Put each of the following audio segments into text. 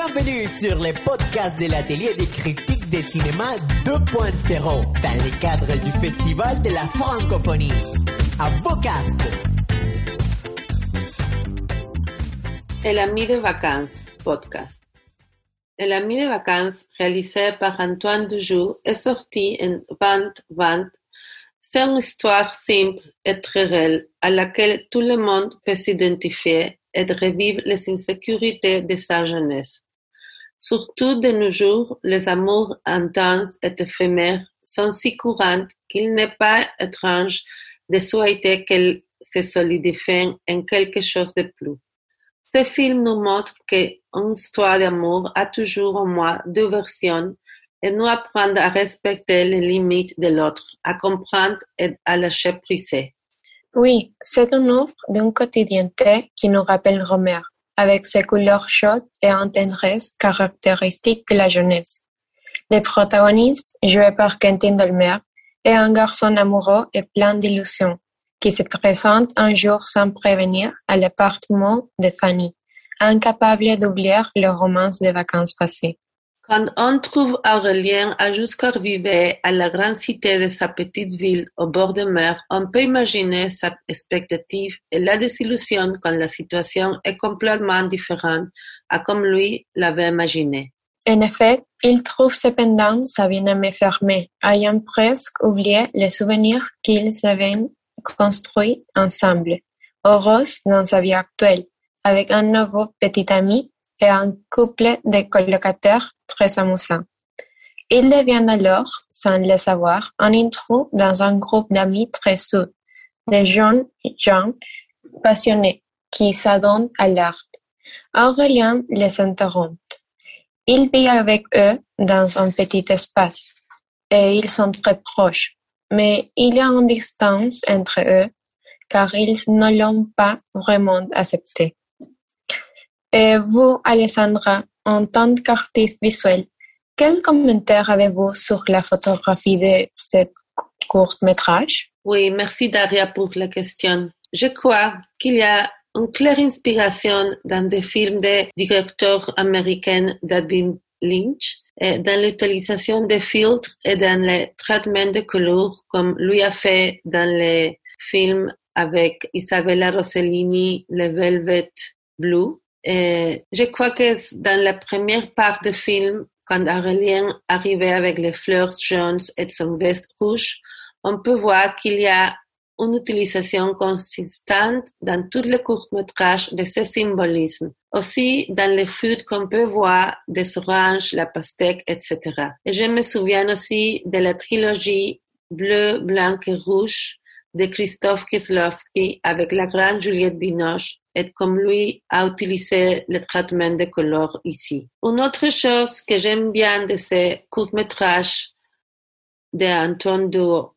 Bienvenue sur les podcasts de l'atelier des critiques de cinéma 2.0 dans le cadre du Festival de la francophonie. À vos casques. El ami de vacances, podcast. El ami de vacances, réalisé par Antoine Dujoux, est sorti en 2020. C'est une histoire simple et très réelle à laquelle tout le monde peut s'identifier et revivre les insécurités de sa jeunesse. Surtout de nos jours, les amours intenses et éphémères sont si courantes qu'il n'est pas étrange de souhaiter qu'elles se solidifient en quelque chose de plus. Ce film nous montre qu'une histoire d'amour a toujours au moins deux versions et nous apprend à respecter les limites de l'autre, à comprendre et à lâcher prise. Oui, c'est une offre d'une quotidienneté qui nous rappelle Romer, avec ses couleurs chaudes et un tendresse caractéristique de la jeunesse. Le protagoniste, joué par Quentin Dolmer, est un garçon amoureux et plein d'illusions, qui se présente un jour sans prévenir à l'appartement de Fanny, incapable d'oublier le romance des vacances passées. Quand on trouve Aurélien à jusqu'à arriver à la grande cité de sa petite ville au bord de mer, on peut imaginer sa expectative et la désillusion quand la situation est complètement différente à comme lui l'avait imaginé. En effet, il trouve cependant sa bien-aimée fermée, ayant presque oublié les souvenirs qu'ils avaient construits ensemble, heureuse dans sa vie actuelle, avec un nouveau petit ami et un couple de colocataires très amusant. Il devient alors, sans le savoir, un intro dans un groupe d'amis très sourds, de jeunes gens passionnés qui s'adonnent à l'art. Aurélien les interrompt. Il vit avec eux dans un petit espace et ils sont très proches, mais il y a une distance entre eux car ils ne l'ont pas vraiment accepté. Et vous, Alessandra, en tant qu'artiste visuel, quel commentaire avez-vous sur la photographie de ce court métrage? Oui, merci Daria pour la question. Je crois qu'il y a une claire inspiration dans des films de directeurs américains David Lynch, dans l'utilisation des filtres et dans le traitement de couleurs, comme lui a fait dans les films avec Isabella Rossellini, Le Velvet Blue. Je crois que dans la première part du film, quand Aurélien arrivait avec les fleurs jaunes et son veste rouge, on peut voir qu'il y a une utilisation consistante dans tout le court-métrage de ce symbolisme. Aussi dans les fruits qu'on peut voir des oranges, la pastèque, etc. Et je me souviens aussi de la trilogie bleu, blanc et rouge de Christophe Kieslowski avec la grande Juliette Binoche et comme lui a utilisé le traitement de couleurs ici. Une autre chose que j'aime bien de ce court-métrage d'Antoine Duo,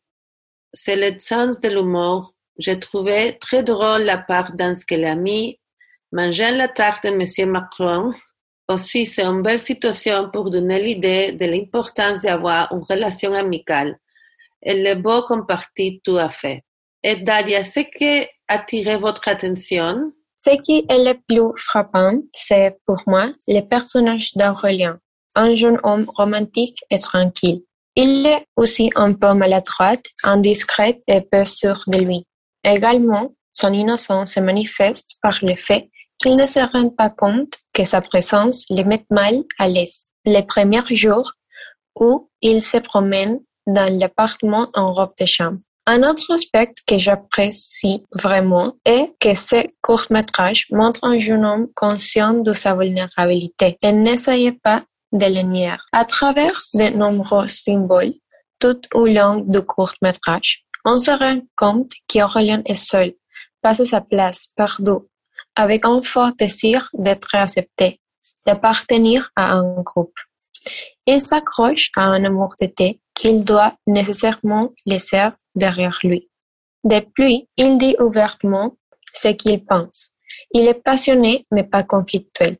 c'est le sens de l'humour. J'ai trouvé très drôle la part dans ce qu'elle a mis. Manger la tarte de Monsieur Macron. Aussi, c'est une belle situation pour donner l'idée de l'importance d'avoir une relation amicale. Elle est beau comme partie tout à fait. Et Daria, ce qui a attiré votre attention? Ce qui est le plus frappant, c'est pour moi le personnage d'Aurélien, un jeune homme romantique et tranquille. Il est aussi un peu maladroit, indiscret et peu sûr de lui. Également, son innocence se manifeste par le fait qu'il ne se rend pas compte que sa présence le met mal à l'aise. Les premiers jours où il se promène dans l'appartement en robe de chambre. Un autre aspect que j'apprécie vraiment est que ce court-métrage montre un jeune homme conscient de sa vulnérabilité et n'essaye pas de le nier. À travers de nombreux symboles tout au long du court-métrage, on se rend compte qu'Aurélien est seul, pas à sa place, perdu, avec un fort désir d'être accepté, d'appartenir à un groupe. Il s'accroche à un amour d'été qu'il doit nécessairement laisser derrière lui. Depuis, il dit ouvertement ce qu'il pense. Il est passionné mais pas conflictuel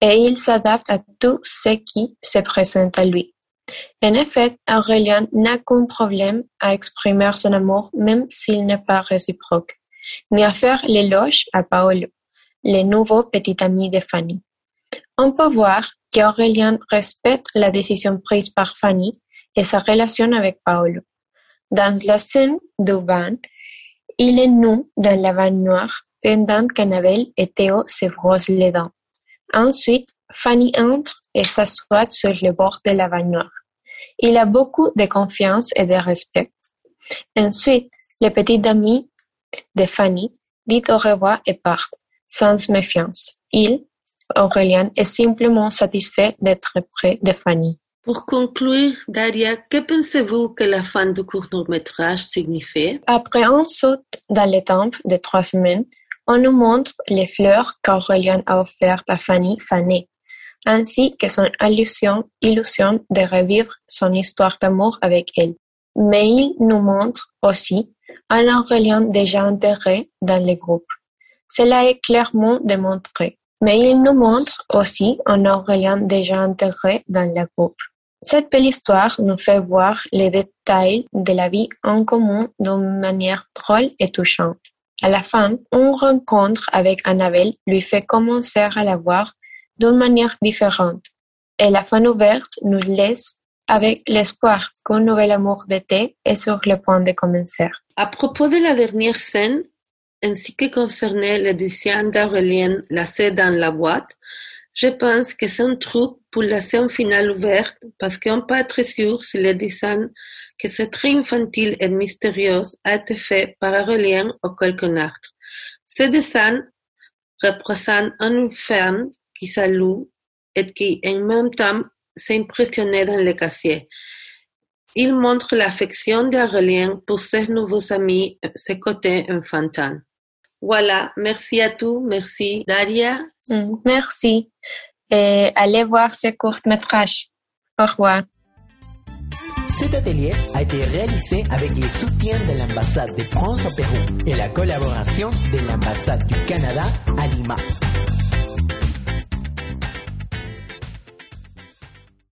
et il s'adapte à tout ce qui se présente à lui. En effet, Aurélien n'a qu'un problème à exprimer son amour même s'il n'est pas réciproque, ni à faire l'éloge à Paolo, le nouveau petit ami de Fanny. On peut voir qu'Aurélien respecte la décision prise par Fanny et sa relation avec Paolo. Dans la scène du bain, il est nu dans la baignoire pendant qu'Annabelle et Théo se brossent les dents. Ensuite, Fanny entre et s'assoit sur le bord de la baignoire. Il a beaucoup de confiance et de respect. Ensuite, le petit ami de Fanny dit au revoir et part, sans méfiance. Il, Aurélien, est simplement satisfait d'être près de Fanny. Pour conclure, Daria, que pensez-vous que la fin du court-métrage signifie? Après un saut dans le temps de trois semaines, on nous montre les fleurs qu'Aurélien a offertes à Fanny Fanny, ainsi que son illusion, illusion de revivre son histoire d'amour avec elle. Mais il nous montre aussi un Aurélien déjà intégré dans le groupe. Cela est clairement démontré. Mais il nous montre aussi un Aurélien déjà intégré dans le groupe. Cette belle histoire nous fait voir les détails de la vie en commun d'une manière drôle et touchante. À la fin, une rencontre avec Annabelle lui fait commencer à la voir d'une manière différente. Et la fin ouverte nous laisse avec l'espoir qu'un nouvel amour d'été est sur le point de commencer. À propos de la dernière scène, ainsi que concernait le dessin d'Aurélien dans la boîte, je pense que c'est un truc pour la scène finale ouverte parce qu'on peut être sûr si le dessin que c'est très infantile et mystérieux a été fait par Aurélien ou quelqu'un autre. Ce dessin représente un enfant qui salue et qui en même temps s'impressionnait dans le casier. Il montre l'affection d'Aurélien pour ses nouveaux amis, ses côtés enfantins. Voilà, merci à tous, merci Daria. Mm, merci. Et allez voir ce court métrage. Au revoir. Cet atelier a été réalisé avec le soutien de l'ambassade de France au Pérou et la collaboration de l'ambassade du Canada à Lima.